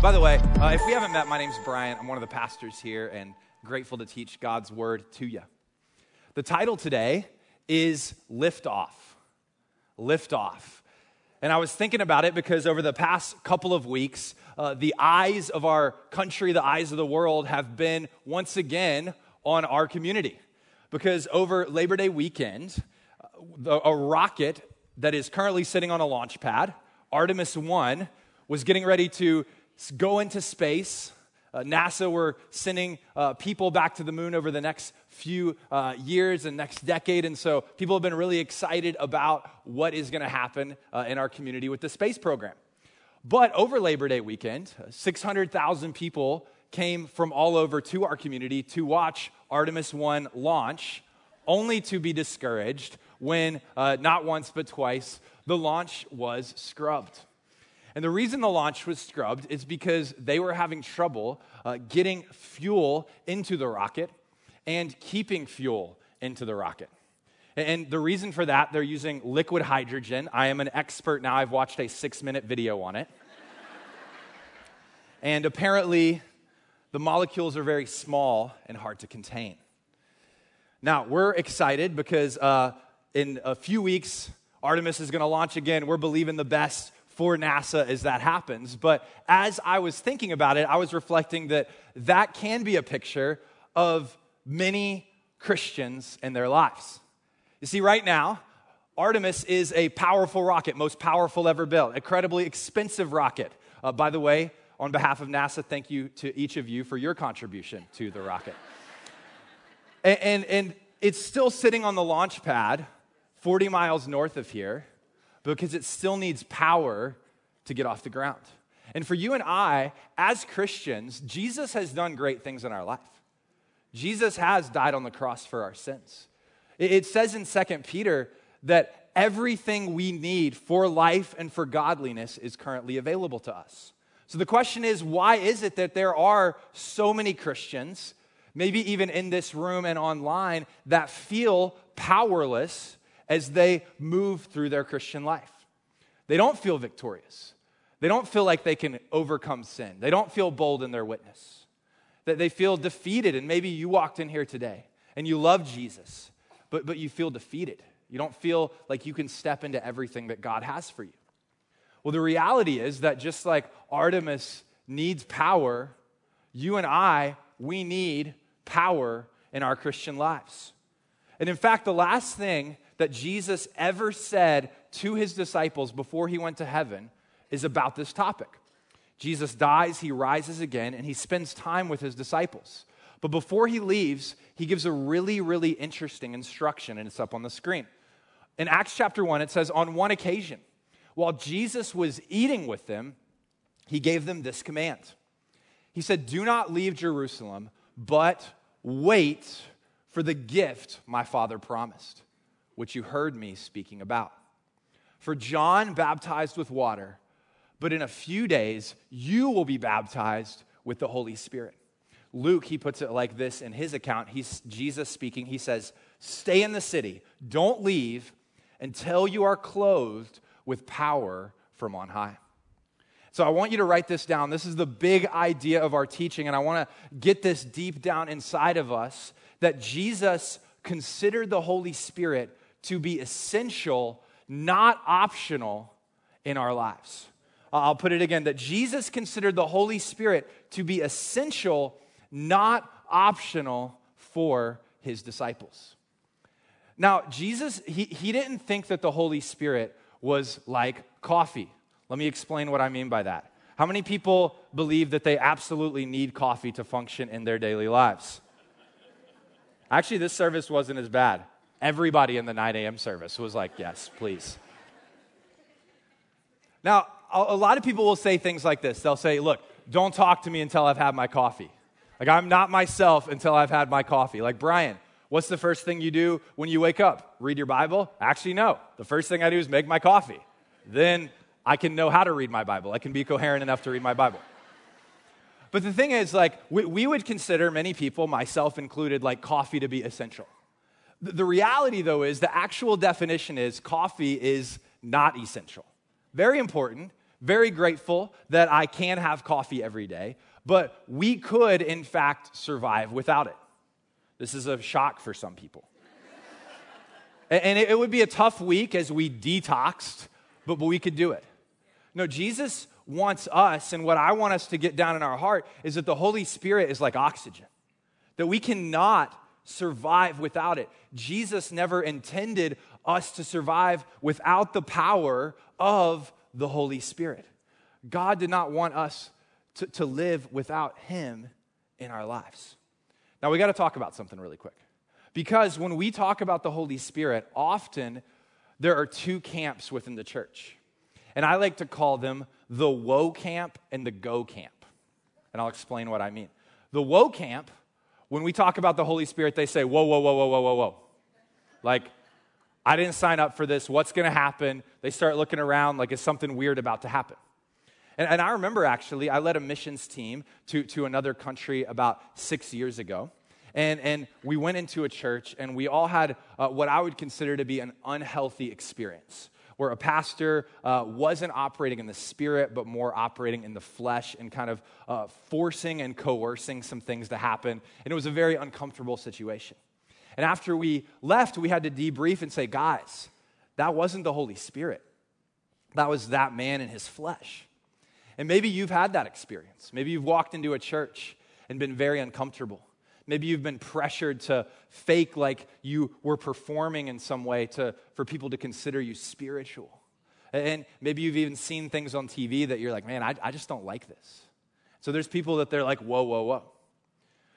By the way, uh, if we haven't met, my name's Brian. I'm one of the pastors here and grateful to teach God's word to you. The title today is Lift Off. Lift Off. And I was thinking about it because over the past couple of weeks, uh, the eyes of our country, the eyes of the world have been once again on our community. Because over Labor Day weekend, a rocket that is currently sitting on a launch pad, Artemis 1, was getting ready to go into space. Uh, NASA were sending uh, people back to the moon over the next few uh, years and next decade. And so people have been really excited about what is going to happen uh, in our community with the space program. But over Labor Day weekend, 600,000 people came from all over to our community to watch Artemis 1 launch, only to be discouraged when, uh, not once but twice, the launch was scrubbed. And the reason the launch was scrubbed is because they were having trouble uh, getting fuel into the rocket and keeping fuel into the rocket. And the reason for that, they're using liquid hydrogen. I am an expert now. I've watched a six minute video on it. and apparently, the molecules are very small and hard to contain. Now, we're excited because uh, in a few weeks, Artemis is going to launch again. We're believing the best for NASA as that happens. But as I was thinking about it, I was reflecting that that can be a picture of many Christians and their lives. You see, right now, Artemis is a powerful rocket, most powerful ever built, incredibly expensive rocket. Uh, by the way, on behalf of NASA, thank you to each of you for your contribution to the rocket. and, and, and it's still sitting on the launch pad 40 miles north of here because it still needs power to get off the ground. And for you and I, as Christians, Jesus has done great things in our life. Jesus has died on the cross for our sins. It says in 2 Peter that everything we need for life and for godliness is currently available to us. So the question is why is it that there are so many Christians, maybe even in this room and online, that feel powerless as they move through their Christian life. They don't feel victorious. They don't feel like they can overcome sin. They don't feel bold in their witness. That they feel defeated. And maybe you walked in here today and you love Jesus, but, but you feel defeated. You don't feel like you can step into everything that God has for you. Well, the reality is that just like Artemis needs power, you and I, we need power in our Christian lives. And in fact, the last thing that Jesus ever said to his disciples before he went to heaven is about this topic. Jesus dies, he rises again, and he spends time with his disciples. But before he leaves, he gives a really, really interesting instruction, and it's up on the screen. In Acts chapter 1, it says, On one occasion, while Jesus was eating with them, he gave them this command. He said, Do not leave Jerusalem, but wait for the gift my father promised which you heard me speaking about. For John baptized with water, but in a few days you will be baptized with the Holy Spirit. Luke, he puts it like this in his account. He's Jesus speaking. He says, Stay in the city, don't leave until you are clothed with power from on high. So I want you to write this down. This is the big idea of our teaching, and I want to get this deep down inside of us that Jesus considered the Holy Spirit to be essential, not optional in our lives. I'll put it again that Jesus considered the Holy Spirit to be essential, not optional for his disciples. Now, Jesus, he, he didn't think that the Holy Spirit was like coffee. Let me explain what I mean by that. How many people believe that they absolutely need coffee to function in their daily lives? Actually, this service wasn't as bad. Everybody in the 9 a.m. service was like, yes, please. Now, a lot of people will say things like this. They'll say, look, don't talk to me until I've had my coffee. Like, I'm not myself until I've had my coffee. Like, Brian, what's the first thing you do when you wake up? Read your Bible? Actually, no. The first thing I do is make my coffee. Then I can know how to read my Bible. I can be coherent enough to read my Bible. But the thing is, like, we, we would consider many people, myself included, like coffee to be essential. The reality, though, is the actual definition is coffee is not essential. Very important, very grateful that I can have coffee every day, but we could, in fact, survive without it. This is a shock for some people. and it would be a tough week as we detoxed, but, we could do it. No, Jesus wants us, and what I want us to get down in our heart is that the Holy Spirit is like oxygen, that we cannot survive without it. Jesus never intended us to survive without the power of the Holy Spirit. God did not want us to, to live without Him in our lives. Now, we got to talk about something really quick. Because when we talk about the Holy Spirit, often there are two camps within the church. And I like to call them the woe camp and the go camp. And I'll explain what I mean. The woe camp, when we talk about the Holy Spirit, they say, whoa, whoa, whoa, whoa, whoa, whoa, whoa. Like, I didn't sign up for this. What's going to happen? They start looking around like it's something weird about to happen. And, and I remember actually, I led a missions team to, to another country about six years ago. And, and we went into a church and we all had uh, what I would consider to be an unhealthy experience where a pastor uh, wasn't operating in the spirit, but more operating in the flesh and kind of uh, forcing and coercing some things to happen. And it was a very uncomfortable situation. And after we left, we had to debrief and say, guys, that wasn't the Holy Spirit. That was that man in his flesh. And maybe you've had that experience. Maybe you've walked into a church and been very uncomfortable. Maybe you've been pressured to fake like you were performing in some way to, for people to consider you spiritual. And maybe you've even seen things on TV that you're like, man, I, I just don't like this. So there's people that they're like, whoa, whoa, whoa.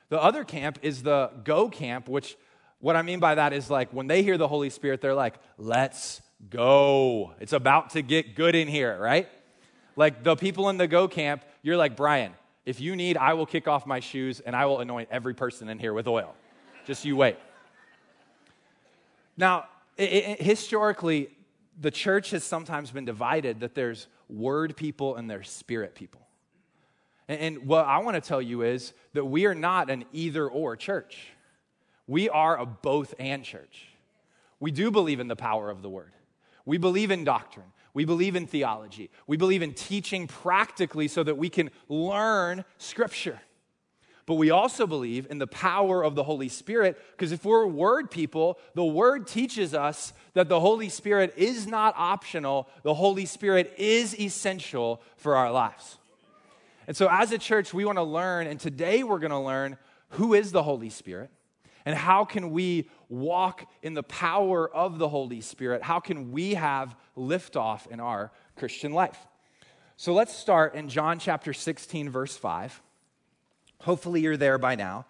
The other camp is the go camp, which what I mean by that is like when they hear the Holy Spirit, they're like, let's go. It's about to get good in here, right? Like the people in the go camp, you're like, Brian, if you need, I will kick off my shoes and I will anoint every person in here with oil. Just you wait. Now, it, it, historically, the church has sometimes been divided that there's word people and there's spirit people. And, and what I want to tell you is that we are not an either or church. We are a both and church. We do believe in the power of the word. We believe in doctrine. We believe in theology. We believe in teaching practically so that we can learn Scripture. But we also believe in the power of the Holy Spirit because if we're word people, the word teaches us that the Holy Spirit is not optional, the Holy Spirit is essential for our lives. And so, as a church, we want to learn, and today we're going to learn who is the Holy Spirit and how can we walk in the power of the Holy Spirit? How can we have liftoff in our Christian life? So let's start in John chapter 16, verse 5. Hopefully, you're there by now.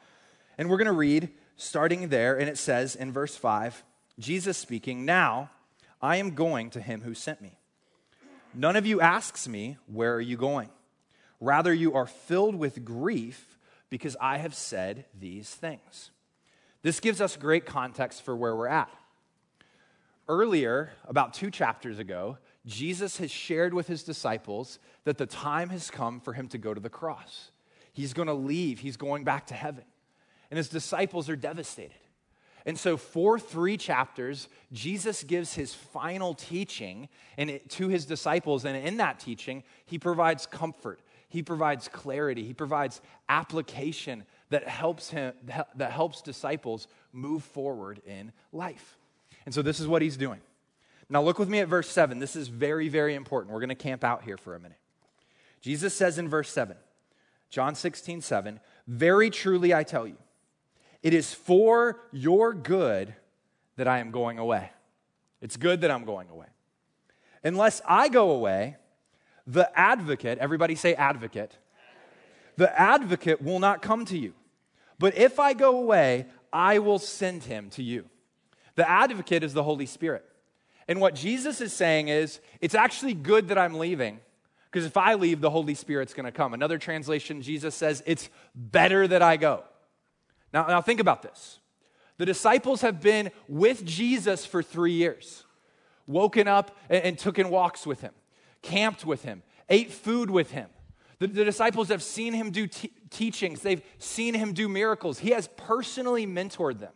And we're going to read starting there, and it says in verse 5 Jesus speaking, Now I am going to him who sent me. None of you asks me, Where are you going? Rather, you are filled with grief because I have said these things. This gives us great context for where we're at. Earlier, about two chapters ago, Jesus has shared with his disciples that the time has come for him to go to the cross. He's going to leave, he's going back to heaven. And his disciples are devastated. And so, for three chapters, Jesus gives his final teaching and to his disciples. And in that teaching, he provides comfort, he provides clarity, he provides application that helps him that helps disciples move forward in life. And so this is what he's doing. Now look with me at verse 7. This is very very important. We're going to camp out here for a minute. Jesus says in verse 7, John 16, 7, Very truly I tell you, it is for your good that I am going away. It's good that I'm going away. Unless I go away, the advocate, everybody say advocate, the advocate will not come to you. But if I go away, I will send him to you. The advocate is the Holy Spirit. And what Jesus is saying is, it's actually good that I'm leaving, because if I leave, the Holy Spirit's going to come. Another translation, Jesus says, it's better that I go. Now, now think about this. The disciples have been with Jesus for three years, woken up and, and took in walks with him, camped with him, ate food with him. The, the disciples have seen him do teachings, they've seen him do miracles. He has personally mentored them.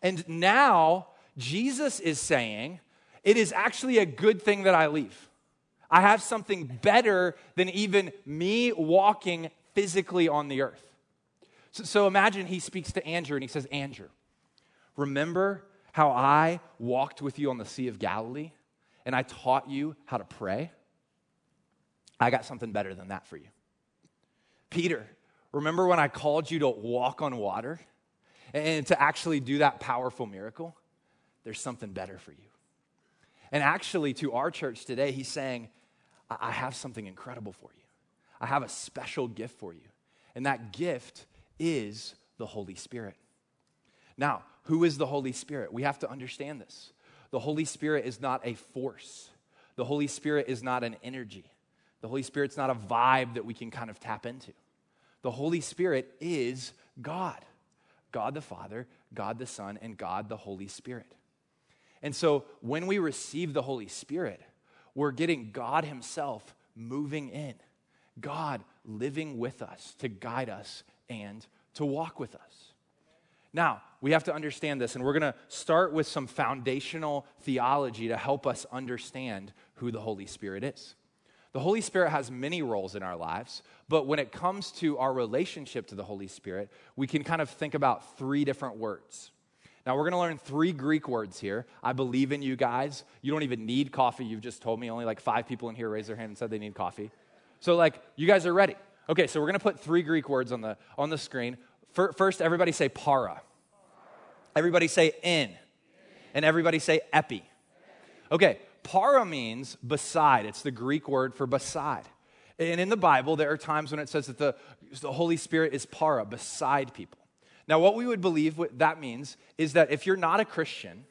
And now Jesus is saying, It is actually a good thing that I leave. I have something better than even me walking physically on the earth. So, so imagine he speaks to Andrew and he says, Andrew, remember how I walked with you on the Sea of Galilee and I taught you how to pray? I got something better than that for you. Peter, remember when I called you to walk on water and to actually do that powerful miracle? There's something better for you. And actually, to our church today, he's saying, I have something incredible for you. I have a special gift for you. And that gift is the Holy Spirit. Now, who is the Holy Spirit? We have to understand this. The Holy Spirit is not a force, the Holy Spirit is not an energy. The Holy Spirit's not a vibe that we can kind of tap into. The Holy Spirit is God God the Father, God the Son, and God the Holy Spirit. And so when we receive the Holy Spirit, we're getting God Himself moving in, God living with us to guide us and to walk with us. Now, we have to understand this, and we're going to start with some foundational theology to help us understand who the Holy Spirit is. The Holy Spirit has many roles in our lives, but when it comes to our relationship to the Holy Spirit, we can kind of think about three different words. Now, we're going to learn three Greek words here. I believe in you guys. You don't even need coffee. You've just told me only like five people in here raised their hand and said they need coffee. So, like, you guys are ready. Okay, so we're going to put three Greek words on the, on the screen. First, everybody say para. Everybody say in. And everybody say epi. Okay, para means beside. It's the Greek word for beside. And in the Bible, there are times when it says that the, the Holy Spirit is para, beside people. Now, what we would believe what that means is that if you're not a Christian,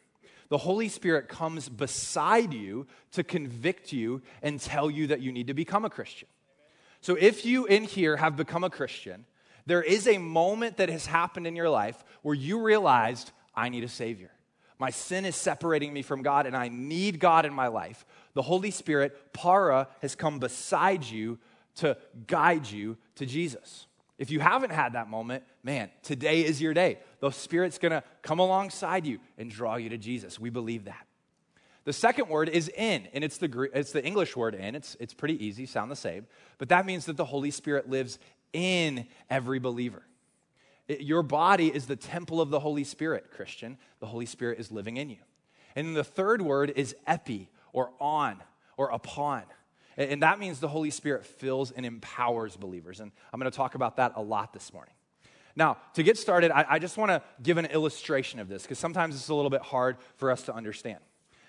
the Holy Spirit comes beside you to convict you and tell you that you need to become a Christian. So, if you in here have become a Christian, there is a moment that has happened in your life where you realized, I need a Savior. My sin is separating me from God, and I need God in my life. The Holy Spirit, para, has come beside you to guide you to Jesus. If you haven't had that moment, man, today is your day. The Spirit's gonna come alongside you and draw you to Jesus. We believe that. The second word is in, and it's the, it's the English word in. It's, it's pretty easy, sound the same. But that means that the Holy Spirit lives in every believer. It, your body is the temple of the Holy Spirit, Christian. The Holy Spirit is living in you. And the third word is epi, or on, or upon. And that means the Holy Spirit fills and empowers believers. And I'm going to talk about that a lot this morning. Now, to get started, I, I just want to give an illustration of this because sometimes it's a little bit hard for us to understand.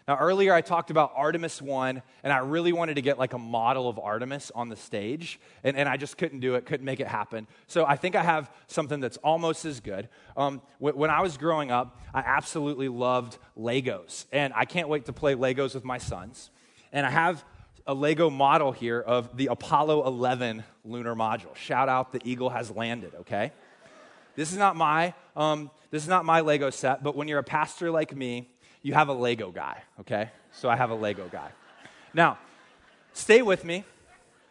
Now, earlier I talked about Artemis 1, and I really wanted to get like a model of Artemis on the stage, and, and I just couldn't do it, couldn't make it happen. So I think I have something that's almost as good. Um, when I was growing up, I absolutely loved Legos, and I can't wait to play Legos with my sons. And I have a Lego model here of the Apollo 11 lunar module. Shout out, the Eagle has landed, okay? This is not my, um, this is not my Lego set, but when you're a pastor like me, you have a Lego guy, okay? So I have a Lego guy. Now, stay with me.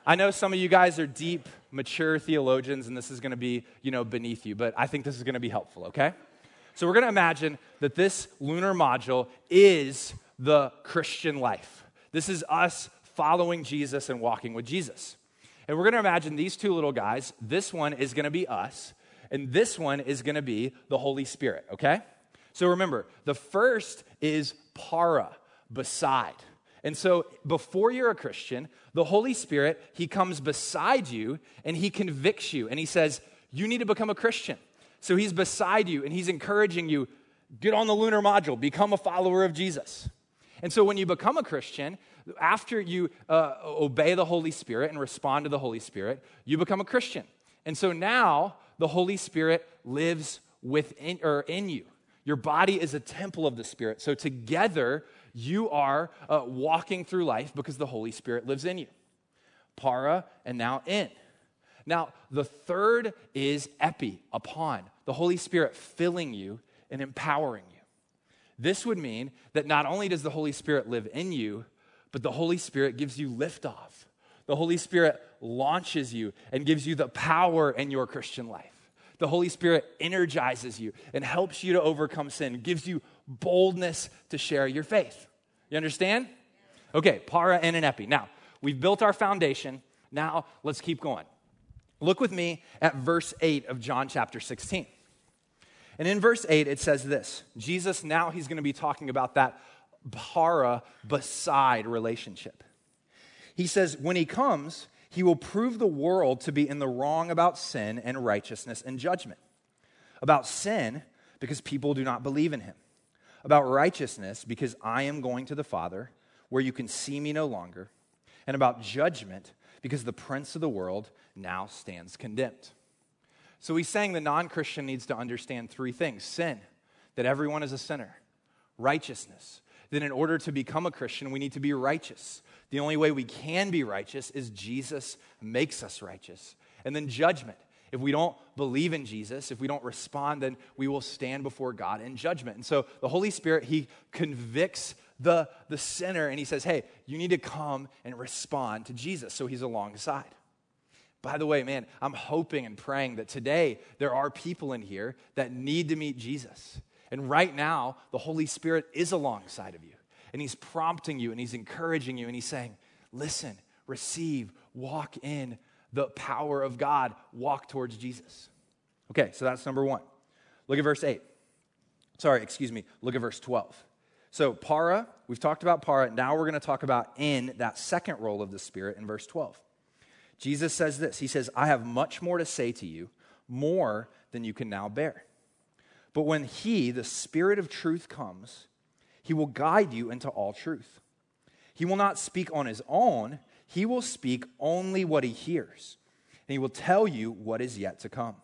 I know some of you guys are deep, mature theologians, and this is going to be, you know, beneath you, but I think this is going to be helpful, okay? So we're going to imagine that this lunar module is the Christian life. This is us following Jesus and walking with Jesus. And we're going to imagine these two little guys. This one is going to be us, and this one is going to be the Holy Spirit, okay? So remember, the first is para, beside. And so before you're a Christian, the Holy Spirit, He comes beside you and He convicts you and He says, You need to become a Christian. So He's beside you and He's encouraging you, get on the lunar module, become a follower of Jesus. And so when you become a Christian, after you uh, obey the Holy Spirit and respond to the Holy Spirit, you become a Christian. And so now the Holy Spirit lives within or in you. Your body is a temple of the Spirit. So together, you are uh, walking through life because the Holy Spirit lives in you. Para and now in. Now, the third is epi, upon. The Holy Spirit filling you and empowering you. This would mean that not only does the Holy Spirit live in you, but the Holy Spirit gives you liftoff. The Holy Spirit launches you and gives you the power in your Christian life. The Holy Spirit energizes you and helps you to overcome sin, gives you boldness to share your faith. You understand? Okay, para and an epi. Now, We've built our foundation. Now let's keep going. Look with me at verse 8 of John chapter 16. And in verse 8, it says this Jesus, now he's going to be talking about that para beside relationship. He says, When he comes, he will prove the world to be in the wrong about sin and righteousness and judgment. About sin, because people do not believe in him. About righteousness, because I am going to the Father, where you can see me no longer. And about judgment, because the prince of the world now stands condemned. So he's saying the non Christian needs to understand three things sin, that everyone is a sinner, righteousness, that in order to become a Christian, we need to be righteous. The only way we can be righteous is Jesus makes us righteous. And then judgment. If we don't believe in Jesus, if we don't respond, then we will stand before God in judgment. And so the Holy Spirit, He convicts the, the sinner and He says, hey, you need to come and respond to Jesus. So He's alongside. By the way, man, I'm hoping and praying that today there are people in here that need to meet Jesus. And right now, the Holy Spirit is alongside of you. And He's prompting you and He's encouraging you and He's saying, listen, receive, walk in the power of God, walk towards Jesus. Okay, so that's number one. Look at verse 8. Sorry, excuse me. Look at verse 12. So, para, we've talked about para. Now we're going to talk about in that second role of the Spirit in verse 12. Jesus says this He says, I have much more to say to you, more than you can now bear. But when He, the Spirit of truth, comes, He will guide you into all truth. He will not speak on His own, He will speak only what He hears, and He will tell you what is yet to come.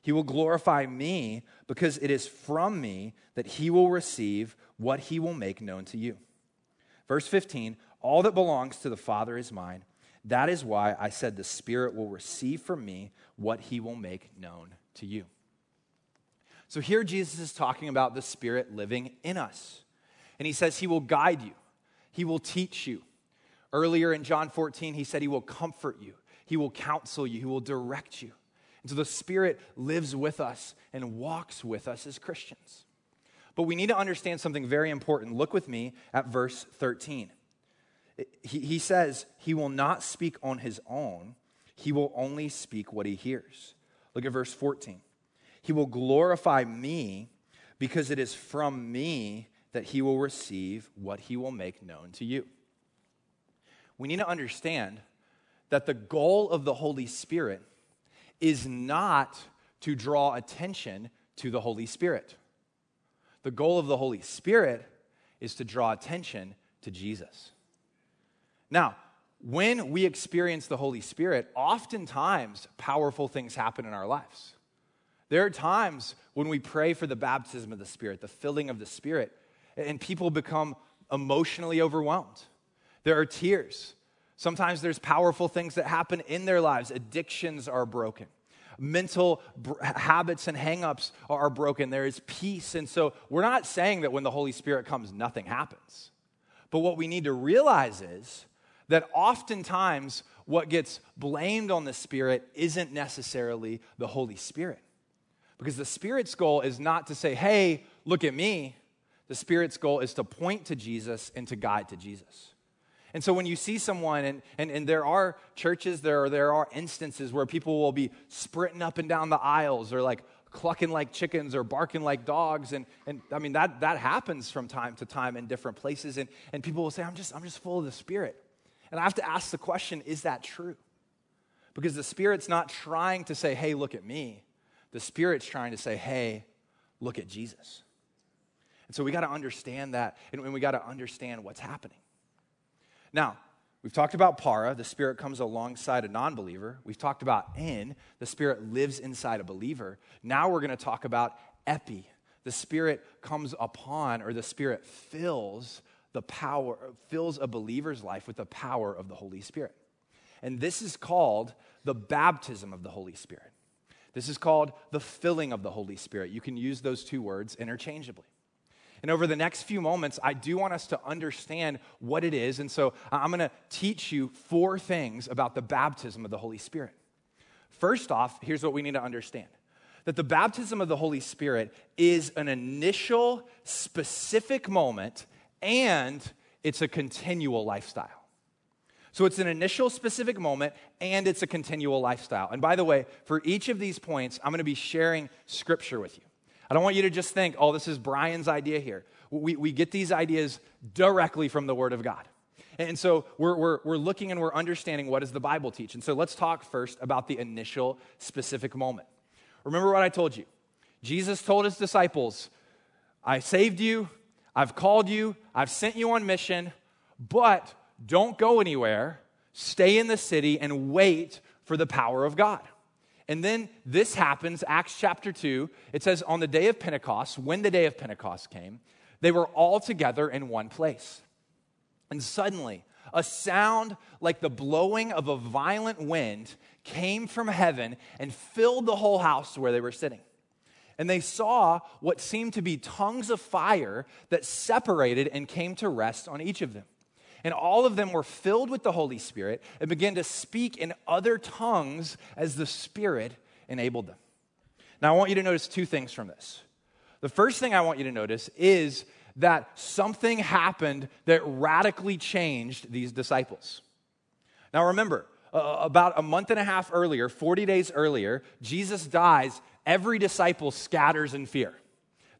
He will glorify me because it is from me that He will receive what He will make known to you. Verse 15 All that belongs to the Father is mine. That is why I said the Spirit will receive from me what he will make known to you. So here Jesus is talking about the Spirit living in us. And he says he will guide you, he will teach you. Earlier in John 14, he said he will comfort you, he will counsel you, he will direct you. And so the Spirit lives with us and walks with us as Christians. But we need to understand something very important. Look with me at verse 13. He, he says he will not speak on his own, he will only speak what he hears. Look at verse 14. He will glorify me because it is from me that he will receive what he will make known to you. We need to understand that the goal of the Holy Spirit is not to draw attention to the Holy Spirit. The goal of the Holy Spirit is to draw attention to Jesus. Now, when we experience the Holy Spirit, oftentimes powerful things happen in our lives. There are times when we pray for the baptism of the Spirit, the filling of the Spirit, and people become emotionally overwhelmed. There are tears. Sometimes there's powerful things that happen in their lives. Addictions are broken. Mental br- habits and hangups are broken. There is peace. And so we're not saying that when the Holy Spirit comes, nothing happens. But what we need to realize is that oftentimes what gets blamed on the Spirit isn't necessarily the Holy Spirit. Because the Spirit's goal is not to say, hey, look at me. The Spirit's goal is to point to Jesus and to guide to Jesus. And so when you see someone, and, and, and there are churches, there are, there are instances where people will be sprinting up and down the aisles or like clucking like chickens or barking like dogs. And, and I mean, that, that happens from time to time in different places. And, and people will say, I'm just, I'm just full of the Spirit. And I have to ask the question is that true? Because the Spirit's not trying to say, hey, look at me. The Spirit's trying to say, hey, look at Jesus. And so we got to understand that, and we got to understand what's happening. Now, we've talked about para, the Spirit comes alongside a non believer. We've talked about in, the Spirit lives inside a believer. Now we're going to talk about epi, the Spirit comes upon, or the Spirit fills the power, fills a believer's life with the power of the Holy Spirit. And this is called the baptism of the Holy Spirit. This is called the filling of the Holy Spirit. You can use those two words interchangeably. And over the next few moments, I do want us to understand what it is. And so I'm going to teach you four things about the baptism of the Holy Spirit. First off, here's what we need to understand that the baptism of the Holy Spirit is an initial, specific moment and it's a continual lifestyle. So it's an initial specific moment and it's a continual lifestyle. And by the way, for each of these points, I'm going to be sharing scripture with you. I don't want you to just think, oh, this is Brian's idea here. We, we get these ideas directly from the Word of God. And so we're, we're, we're looking and we're understanding what does the Bible teach. And so let's talk first about the initial specific moment. Remember what I told you. Jesus told his disciples, I saved you, I've called you, I've sent you on mission, but don't go anywhere. Stay in the city and wait for the power of God. And then this happens, Acts chapter 2. It says, On the day of Pentecost, when the day of Pentecost came, they were all together in one place. And suddenly, a sound like the blowing of a violent wind came from heaven and filled the whole house where they were sitting. And they saw what seemed to be tongues of fire that separated and came to rest on each of them. And all of them were filled with the Holy Spirit and began to speak in other tongues as the Spirit enabled them. Now, I want you to notice two things from this. The first thing I want you to notice is that something happened that radically changed these disciples. Now, remember, uh, about a month and a half earlier, 40 days earlier, Jesus dies. Every disciple scatters in fear.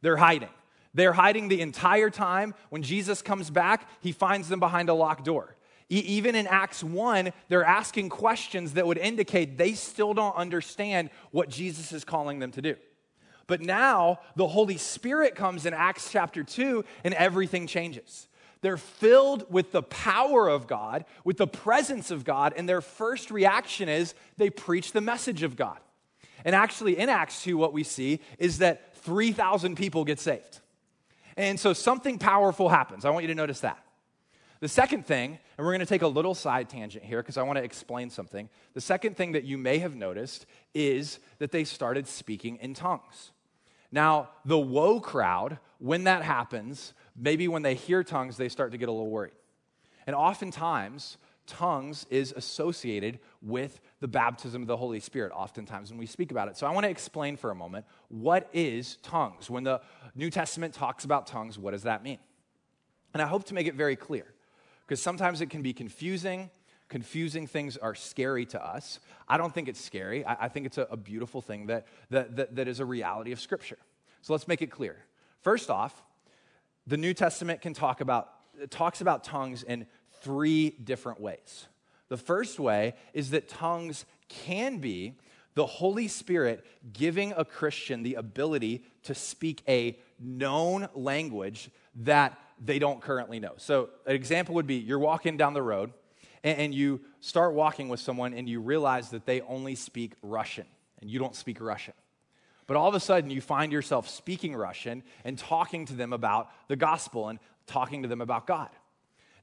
They're hiding. They're hiding the entire time. When Jesus comes back, he finds them behind a locked door. E- even in Acts 1, they're asking questions that would indicate they still don't understand what Jesus is calling them to do. But now the Holy Spirit comes in Acts chapter 2 and everything changes. They're filled with the power of God, with the presence of God, and their first reaction is they preach the message of God. And actually, in Acts 2, what we see is that 3,000 people get saved. And so something powerful happens. I want you to notice that. The second thing, and we're going to take a little side tangent here because I want to explain something. The second thing that you may have noticed is that they started speaking in tongues. Now, the woe crowd, when that happens, maybe when they hear tongues, they start to get a little worried. And oftentimes, tongues is associated with the baptism of the Holy Spirit, oftentimes when we speak about it. So I want to explain for a moment what is tongues? When the New Testament talks about tongues, what does that mean? And I hope to make it very clear, because sometimes it can be confusing confusing things are scary to us. I don't think it's scary. I, I think it's a, a, beautiful thing that, that, that, that is a reality of Scripture. So let's make it clear. First off, the New Testament can talk about, talks about tongues in three different ways. The first way is that tongues can be the Holy Spirit giving a Christian the ability to speak a known language that they don't currently know. So, an example would be you're walking down the road and, you start walking with someone and you realize that they only speak Russian and you don't speak Russian. But all of a sudden, you find yourself speaking Russian and talking to them about the gospel and talking to them about God.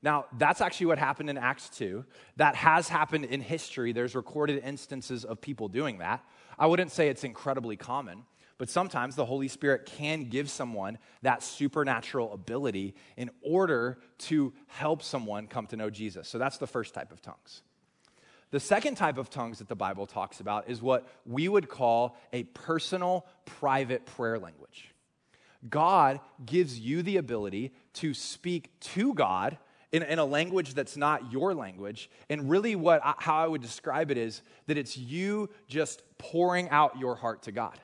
Now, that's actually what happened in Acts 2. That has happened in history. There's recorded instances of people doing that. I wouldn't say it's incredibly common, but sometimes the Holy Spirit can give someone that supernatural ability in order to help someone come to know Jesus. So that's the first type of tongues. The second type of tongues that the Bible talks about is what we would call a personal, private prayer language. God gives you the ability to speak to God in, in, a language that's not your language. And really, what how I would describe it is that it's you just pouring out your heart to God.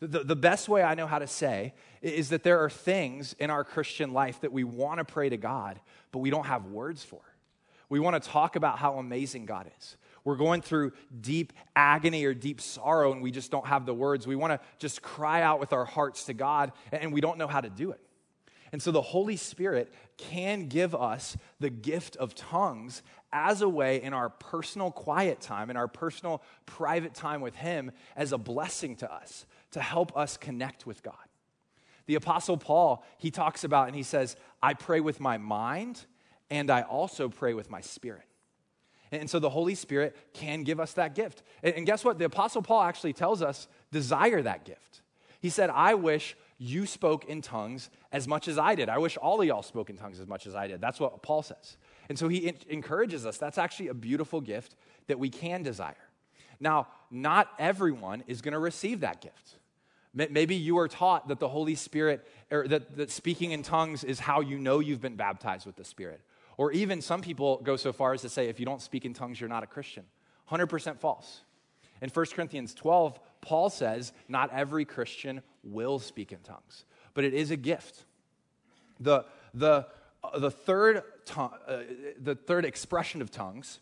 The, the best way I know how to say is that there are things in our Christian life that we want to pray to God, but we don't have words for. We want to talk about how amazing God is. We're going through deep agony or deep sorrow, and we just don't have the words. We want to just cry out with our hearts to God, and we don't know how to do it. And so the Holy Spirit can give us the gift of tongues as a way in our personal quiet time, in our personal private time with Him, as a blessing to us to help us connect with God. The Apostle Paul, he talks about and he says, I pray with my mind and I also pray with my spirit. And so the Holy Spirit can give us that gift. And guess what? The Apostle Paul actually tells us desire that gift. He said, I wish you spoke in tongues as much as I did. I wish all of y'all spoke in tongues as much as I did. That's what Paul says. And so he encourages us. That's actually a beautiful gift that we can desire. Now, not everyone is going to receive that gift. Maybe you are taught that the Holy Spirit, or that, that speaking in tongues is how you know you've been baptized with the Spirit. Or even some people go so far as to say, if you don't speak in tongues, you're not a Christian. 100% false. In 1 Corinthians 12, Paul says, not every Christian will speak in tongues, but it is a gift. The, the, uh, the, third, uh, the third expression of tongues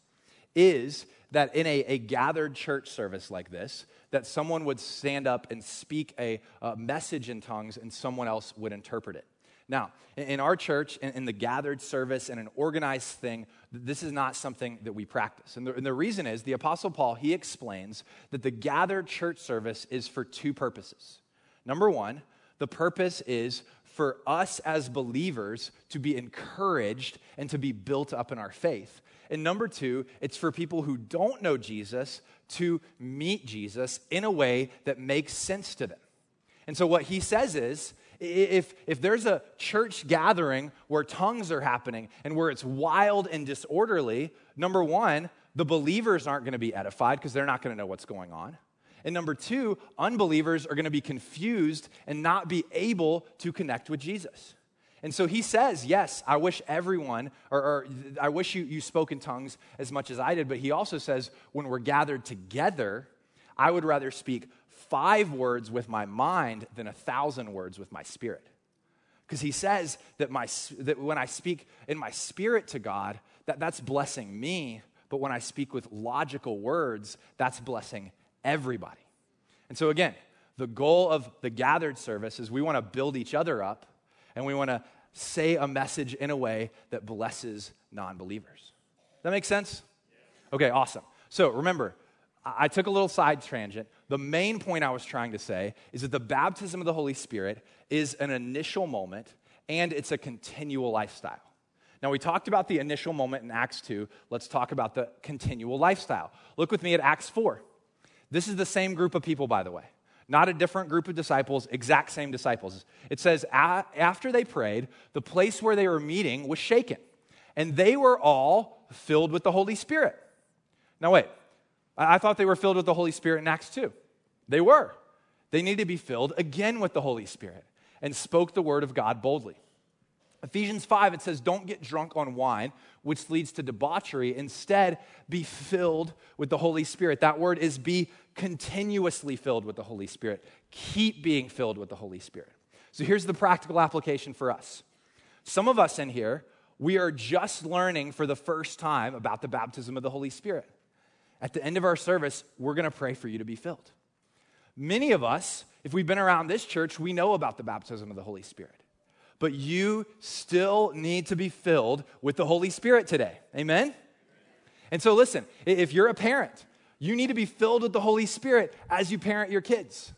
is that in a, a gathered church service like this, that someone would stand up and speak a, a message in tongues and someone else would interpret it. Now, in our church, in, the gathered service and an organized thing, this is not something that we practice. And the, and the reason is the Apostle Paul, he explains that the gathered church service is for two purposes. Number one, the purpose is for us as believers to be encouraged and to be built up in our faith. And number two, it's for people who don't know Jesus to meet Jesus in a way that makes sense to them. And so what he says is, if, if there's a church gathering where tongues are happening and where it's wild and disorderly, number one, the believers aren't going to be edified because they're not going to know what's going on. And number two, unbelievers are going to be confused and not be able to connect with Jesus. And so he says, Yes, I wish everyone, or, or, I wish you, you spoke in tongues as much as I did, but he also says, when we're gathered together, I would rather speak five words with my mind than a thousand words with my spirit. Because he says that, my, that when I speak in my spirit to God, that, that's blessing me, but when I speak with logical words, that's blessing everybody. And so, again, the goal of the gathered service is we want to build each other up and we want to say a message in a way that blesses non believers. That makes sense? Okay, awesome. So remember, I took a little side tangent. The main point I was trying to say is that the baptism of the Holy Spirit is an initial moment and it's a continual lifestyle. Now, we talked about the initial moment in Acts 2. Let's talk about the continual lifestyle. Look with me at Acts 4. This is the same group of people, by the way not a different group of disciples, exact same disciples. It says, after they prayed, the place where they were meeting was shaken, and they were all filled with the Holy Spirit. Now, wait, I thought they were filled with the Holy Spirit in Acts 2. They were. They needed to be filled again with the Holy Spirit and spoke the word of God boldly. Ephesians 5, it says, Don't get drunk on wine, which leads to debauchery. Instead, be filled with the Holy Spirit. That word is be continuously filled with the Holy Spirit. Keep being filled with the Holy Spirit. So here's the practical application for us. Some of us in here, we are just learning for the first time about the baptism of the Holy Spirit. At the end of our service, we're going to pray for you to be filled. Many of us, if we've been around this church, we know about the baptism of the Holy Spirit but you still need to be filled with the Holy Spirit today. Amen? And so, listen, if you're a parent, you need to be filled with the Holy Spirit as you parent your kids.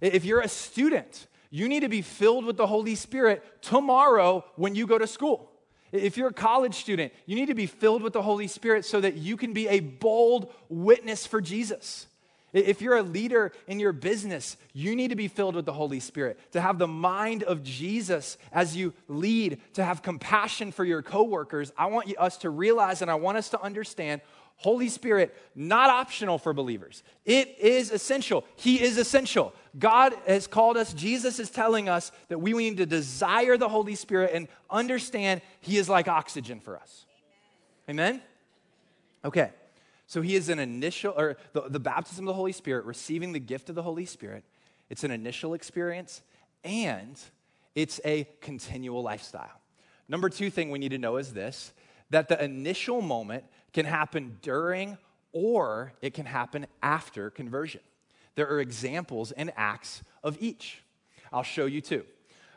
If you're a student, you need to be filled with the Holy Spirit tomorrow when you go to school. If you're a college student, you need to be filled with the Holy Spirit so that you can be a bold witness for Jesus. If you're a leader in your business, you need to be filled with the Holy Spirit, to have the mind of Jesus as you lead, to have compassion for your coworkers. I want us to realize and I want us to understand Holy Spirit, not optional for believers. It is essential. He is essential. God has called us, Jesus is telling us that we need to desire the Holy Spirit and understand He is like oxygen for us. Amen? Okay. So he is an initial, or the, the baptism of the Holy Spirit, receiving the gift of the Holy Spirit. It's an initial experience and it's a continual lifestyle. Number two thing we need to know is this that the initial moment can happen during or it can happen after conversion. There are examples in Acts of each. I'll show you two.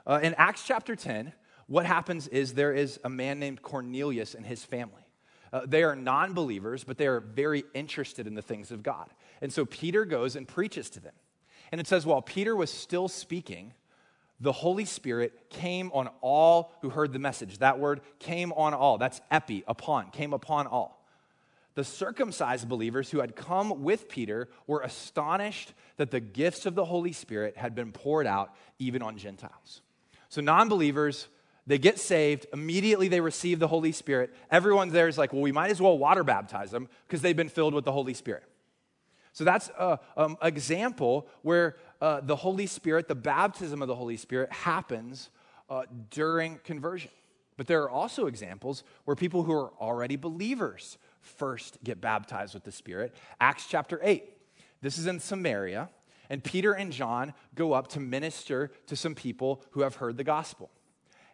Uh, in Acts chapter 10, what happens is there is a man named Cornelius and his family. Uh, they are non believers, but they are very interested in the things of God. And so Peter goes and preaches to them. And it says, while Peter was still speaking, the Holy Spirit came on all who heard the message. That word came on all. That's epi, upon, came upon all. The circumcised believers who had come with Peter were astonished that the gifts of the Holy Spirit had been poured out even on Gentiles. So, non believers they get saved. Immediately they receive the Holy Spirit. Everyone there is like, well, we might as well water baptize them because they've been filled with the Holy Spirit. So that's an um, example where uh, the Holy Spirit, the baptism of the Holy Spirit, happens uh, during conversion. But there are also examples where people who are already believers first get baptized with the Spirit. Acts chapter 8. This is in Samaria, and Peter and John go up to minister to some people who have heard the gospel.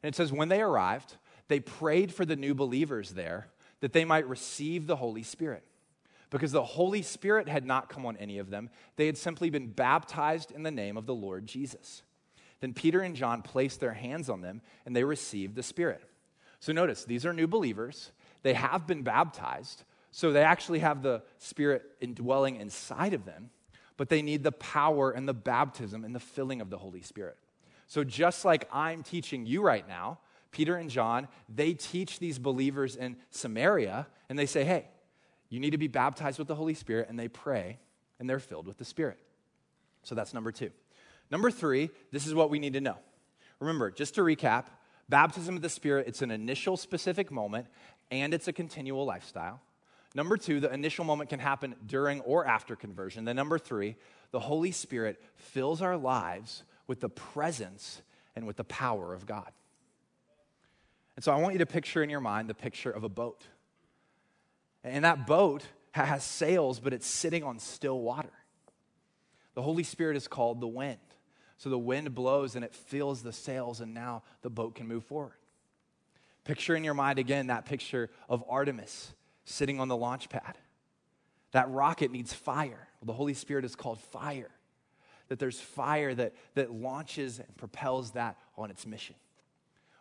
And it says, when they arrived, they prayed for the new believers there that they might receive the Holy Spirit. Because the Holy Spirit had not come on any of them, they had simply been baptized in the name of the Lord Jesus. Then Peter and John placed their hands on them, and they received the Spirit. So notice, these are new believers. They have been baptized, so they actually have the Spirit indwelling inside of them, but they need the power and the baptism and the filling of the Holy Spirit. So just like I'm teaching you right now, Peter and John, they teach these believers in Samaria, and they say, hey, you need to be baptized with the Holy Spirit, and they pray, and they're filled with the Spirit. So that's number two. Number three, this is what we need to know. Remember, just to recap, baptism of the Spirit, it's an initial specific moment, and it's a continual lifestyle. Number two, the initial moment can happen during or after conversion. Then, number three, the Holy Spirit fills our lives with the presence and with the power of God. And so I want you to picture in your mind the picture of a boat. And that boat has sails, but it's sitting on still water. The Holy Spirit is called the wind. So the wind blows and it fills the sails, and now the boat can move forward. Picture in your mind again that picture of Artemis sitting on the launch pad. That rocket needs fire. Well, the Holy Spirit is called fire. That there's fire that, that launches and propels that on its mission.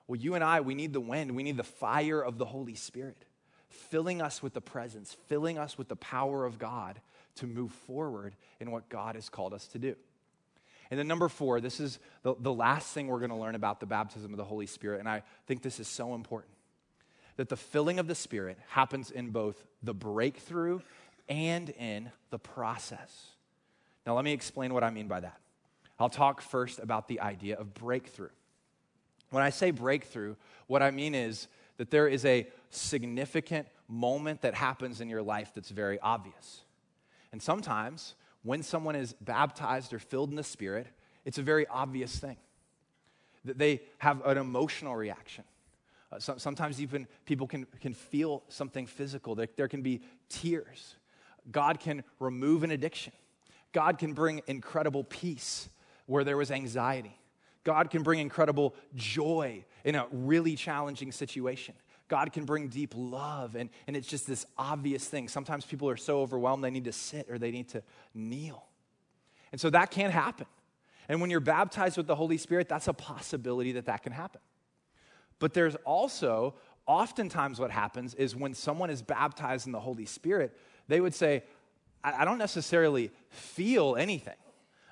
Well, you and I, we need the wind, we need the fire of the Holy Spirit, filling us with the presence, filling us with the power of God to move forward in what God has called us to do. And then, number four, this is the, the last thing we're going to learn about the baptism of the Holy Spirit. And I think this is so important that the filling of the Spirit happens in both the breakthrough and in the process. Now, let me explain what I mean by that. I'll talk first about the idea of breakthrough. When I say breakthrough, what I mean is that there is a significant moment that happens in your life that's very obvious. And sometimes, when someone is baptized or filled in the Spirit, it's a very obvious thing. That they have an emotional reaction. Uh, so, sometimes even people can, can feel something physical. There, there can be tears. God can remove an addiction. God can bring incredible peace where there was anxiety. God can bring incredible joy in a really challenging situation. God can bring deep love, and, and it's just this obvious thing. Sometimes people are so overwhelmed they need to sit or they need to kneel. And so that can happen. And when you're baptized with the Holy Spirit, that's a possibility that that can happen. But there's also, oftentimes, what happens is when someone is baptized in the Holy Spirit, they would say, I, I don't necessarily feel anything.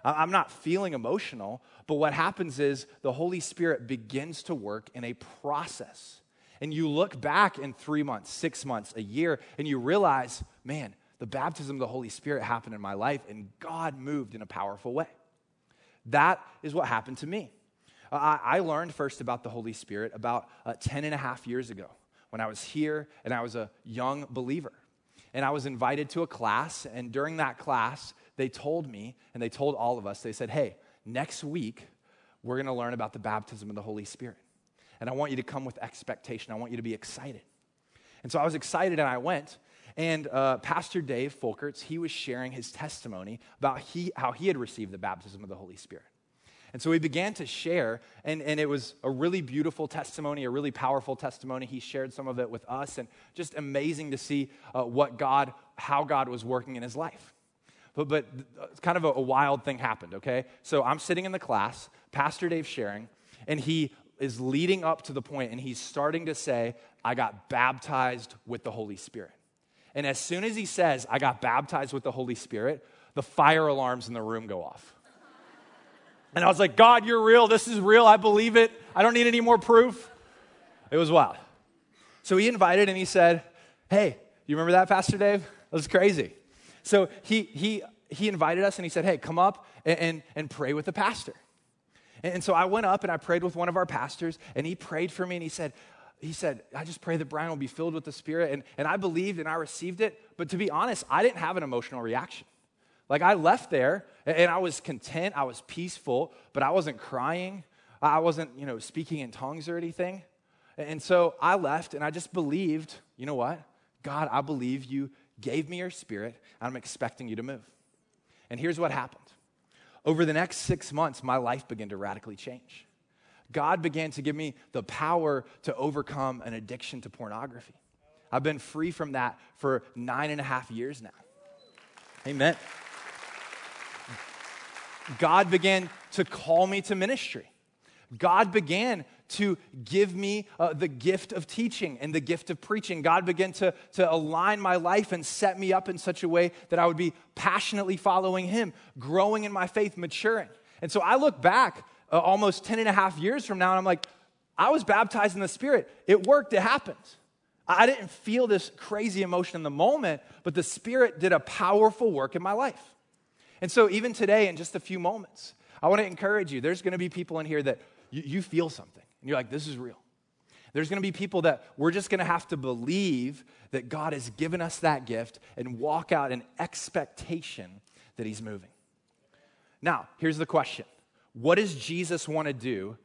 I'm not feeling emotional, but what happens is the Holy Spirit begins to work in a process. And you look back in three months, six months, a year, and you realize, man, the baptism of the Holy Spirit happened in my life, and God moved in a powerful way. That is what happened to me. I, I learned first about the Holy Spirit about uh, 10 and a half years ago when I was here and I was a young believer. And I was invited to a class, and during that class, they told me, and they told all of us, they said, hey, next week, we're going to learn about the baptism of the Holy Spirit. And I want you to come with expectation. I want you to be excited. And so I was excited and I went. And uh, Pastor Dave Folkerts, he was sharing his testimony about he, how he had received the baptism of the Holy Spirit. And so we began to share, and, and it was a really beautiful testimony, a really powerful testimony. He shared some of it with us, and just amazing to see uh, what God, how God was working in his life. But, but it's kind of a, a wild thing happened, okay? So I'm sitting in the class, Pastor Dave sharing, and he is leading up to the point and he's starting to say, I got baptized with the Holy Spirit. And as soon as he says, I got baptized with the Holy Spirit, the fire alarms in the room go off. And I was like, God, you're real. This is real. I believe it. I don't need any more proof. It was wild. So he invited and he said, Hey, you remember that, Pastor Dave? That was crazy. So he, he, he invited us and he said, Hey, come up and, and, and pray with the pastor. And, so I went up and I prayed with one of our pastors and he prayed for me and he said, he said, I just pray that Brian will be filled with the Spirit. And, and I believed and I received it. But to be honest, I didn't have an emotional reaction. Like I left there and I was content, I was peaceful, but I wasn't crying. I wasn't, you know, speaking in tongues or anything. And so I left and I just believed, you know what? God, I believe you gave me your spirit. I'm expecting you to move. And here's what happened. Over the next six months, my life began to radically change. God began to give me the power to overcome an addiction to pornography. I've been free from that for nine and a half years now. Amen. God began to call me to ministry. God began to give me uh, the gift of teaching and the gift of preaching. God began to, to align my life and set me up in such a way that I would be passionately following Him, growing in my faith, maturing. And so I look back uh, almost 10 and a half years from now and I'm like, I was baptized in the Spirit. It worked, it happened. I didn't feel this crazy emotion in the moment, but the Spirit did a powerful work in my life. And so, even today, in just a few moments, I want to encourage you. There's going to be people in here that you, you feel something, and you're like, this is real. There's going to be people that we're just going to have to believe that God has given us that gift and walk out in expectation that He's moving. Now, here's the question What does Jesus want to do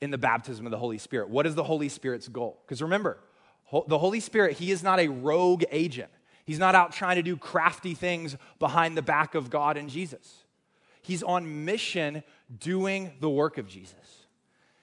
in the baptism of the Holy Spirit? What is the Holy Spirit's goal? Because remember, the Holy Spirit, He is not a rogue agent. He's not out trying to do crafty things behind the back of God and Jesus. He's on mission doing the work of Jesus.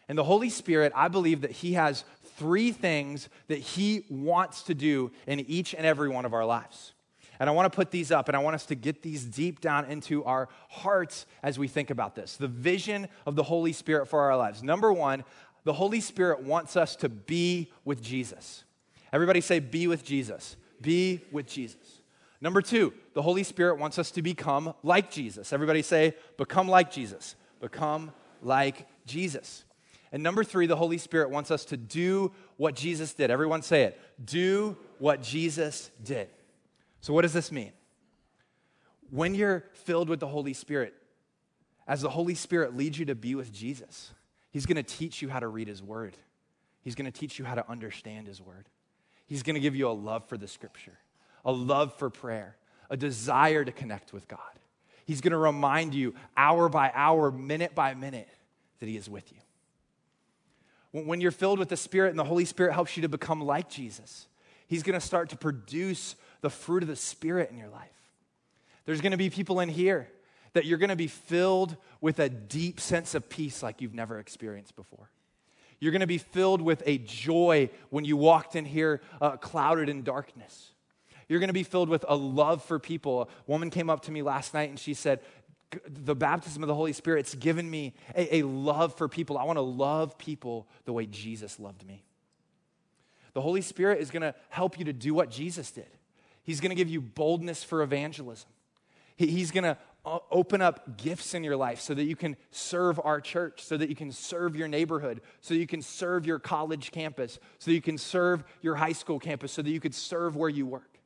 And the Holy Spirit, I believe that He has three things that He wants to do in each and every one of our lives. And I want to put these up and I want us to get these deep down into our hearts as we think about this. The vision of the Holy Spirit for our lives. Number one, the Holy Spirit wants us to be with Jesus. Everybody say, be with Jesus. Be with Jesus. Number two, the Holy Spirit wants us to become like Jesus. Everybody say, become like Jesus. Become like Jesus. And number three, the Holy Spirit wants us to do what Jesus did. Everyone say it. Do what Jesus did. So, what does this mean? When you're filled with the Holy Spirit, as the Holy Spirit leads you to be with Jesus, He's going to teach you how to read His Word. He's going to teach you how to understand His Word. He's going to give you a love for the Scripture, a love for prayer, a desire to connect with God. He's going to remind you hour by hour, minute by minute, that He is with you. When you're filled with the Spirit and the Holy Spirit helps you to become like Jesus, He's going to start to produce the fruit of the Spirit in your life. There's going to be people in here that you're going to be filled with a deep sense of peace like you've never experienced before. You're going to be filled with a joy when you walked in here uh, clouded in darkness. You're going to be filled with a love for people. A woman came up to me last night and she said, The baptism of the Holy Spirit's given me a, a love for people. I want to love people the way Jesus loved me. The Holy Spirit is going to help you to do what Jesus did. He's going to give you boldness for evangelism. he's going to uh, open up gifts in your life so that you can serve our church, so that you can serve your neighborhood, so you can serve your college campus, so you can serve your high school campus, so that you could serve where you work.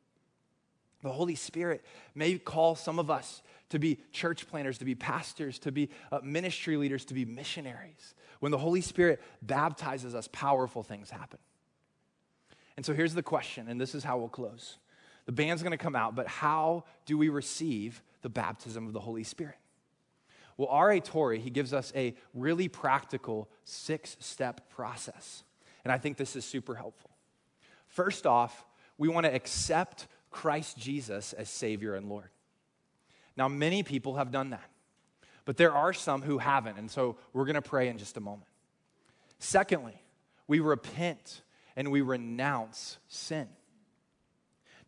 The Holy Spirit may call some of us to be church planners, to be pastors, to be uh, ministry leaders, to be missionaries. When the Holy Spirit baptizes us, powerful things happen. And so here's the question, and this is how we'll close. The band's gonna come out, but how do we receive the baptism of the Holy Spirit? Well, R.A. Torrey, he gives us a really practical six step process. And I think this is super helpful. First off, we want to accept Christ Jesus as Savior and Lord. Now, many people have done that, but there are some who haven't. And so we're going to pray in just a moment. Secondly, we repent and we renounce sin.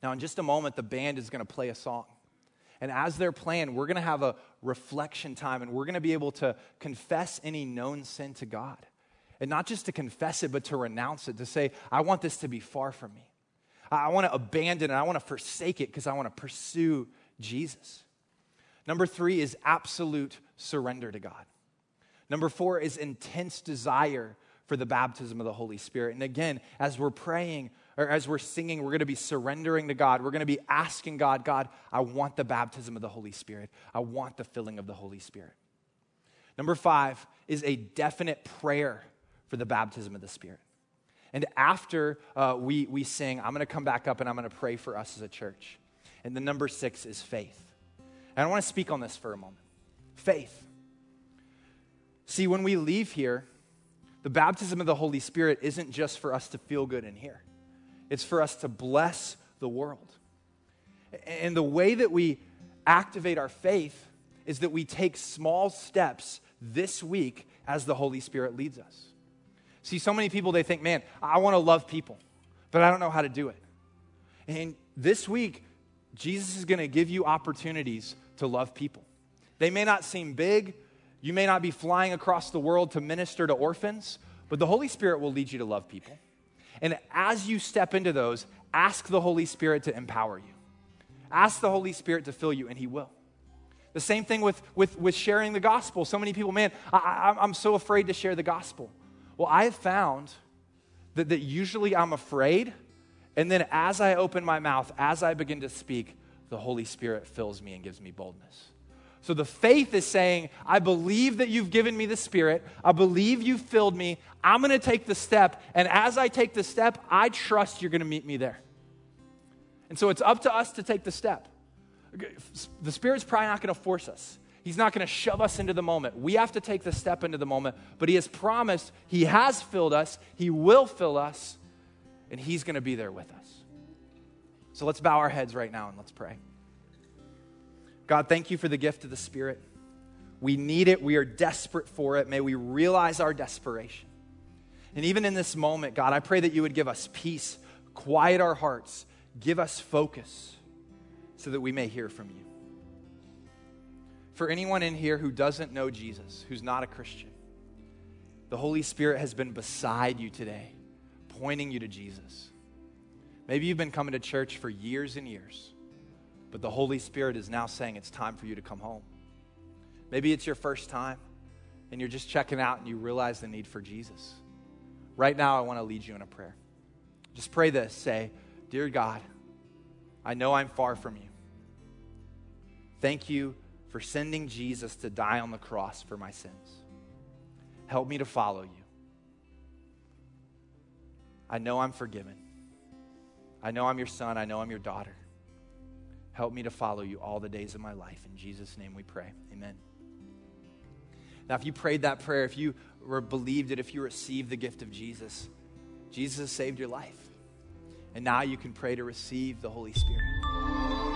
Now, in just a moment, the band is going to play a song. And as they're playing, we're going to have a reflection time and we're going to be able to confess any known sin to God. And not just to confess it, but to renounce it, to say, I want this to be far from me. I want to abandon it. I want to forsake it because I want to pursue Jesus. Number three is absolute surrender to God. Number four is intense desire for the baptism of the Holy Spirit. And again, as we're praying, or as we're singing, we're going to be surrendering to God. We're going to be asking God, God, I want the baptism of the Holy Spirit. I want the filling of the Holy Spirit. Number five is a definite prayer for the baptism of the Spirit. And after uh, we, we sing, I'm going to come back up and I'm going to pray for us as a church. And the number six is faith. And I want to speak on this for a moment. Faith. See, when we leave here, The baptism of the Holy Spirit isn't just for us to feel good in here, it's for us to bless the world. And the way that we activate our faith is that we take small steps this week as the Holy Spirit leads us. See, so many people, they think, man, I want to love people, but I don't know how to do it. And this week, Jesus is going to give you opportunities to love people. They may not seem big, you may not be flying across the world to minister to orphans, but the Holy Spirit will lead you to love people. And as you step into those, ask the Holy Spirit to empower you. Ask the Holy Spirit to fill you, and He will. The same thing with, with, with sharing the gospel. So many people, man, I, I'm so afraid to share the gospel. Well, I have found that, that usually I'm afraid, and then as I open my mouth, as I begin to speak, the Holy Spirit fills me and gives me boldness. So the faith is saying, I believe that you've given me the Spirit. I believe you've filled me. I'm going to take the step. And as I take the step, I trust you're going to meet me there. And so it's up to us to take the step. The Spirit's probably not going to force us. He's not going to shove us into the moment. We have to take the step into the moment. But He has promised, He has filled us, He will fill us, and He's going to be there with us. So let's bow our heads right now and let's pray. God, thank you for the gift of the Spirit. We need it. We are desperate for it. May we realize our desperation. And even in this moment, God, I pray that you would give us peace, quiet our hearts, give us focus so that we may hear from you. For anyone in here who doesn't know Jesus, who's not a Christian, the Holy Spirit has been beside you today, pointing you to Jesus. Maybe you've been coming to church for years and years but the Holy Spirit is now saying it's time for you to come home. Maybe it's your first time and you're just checking out and you realize the need for Jesus. Right now, I want to lead you in a prayer. Just pray this say, Dear God, I know I'm far from you. Thank you for sending Jesus to die on the cross for my sins. Help me to follow you. I know I'm forgiven. I know I'm your son. I know I'm your daughter. Help me to follow you all the days of my life. In Jesus' name we pray. Amen. Now, if you prayed that prayer, if you were believed it, if you received the gift of Jesus, Jesus has saved your life. And now you can pray to receive the Holy Spirit.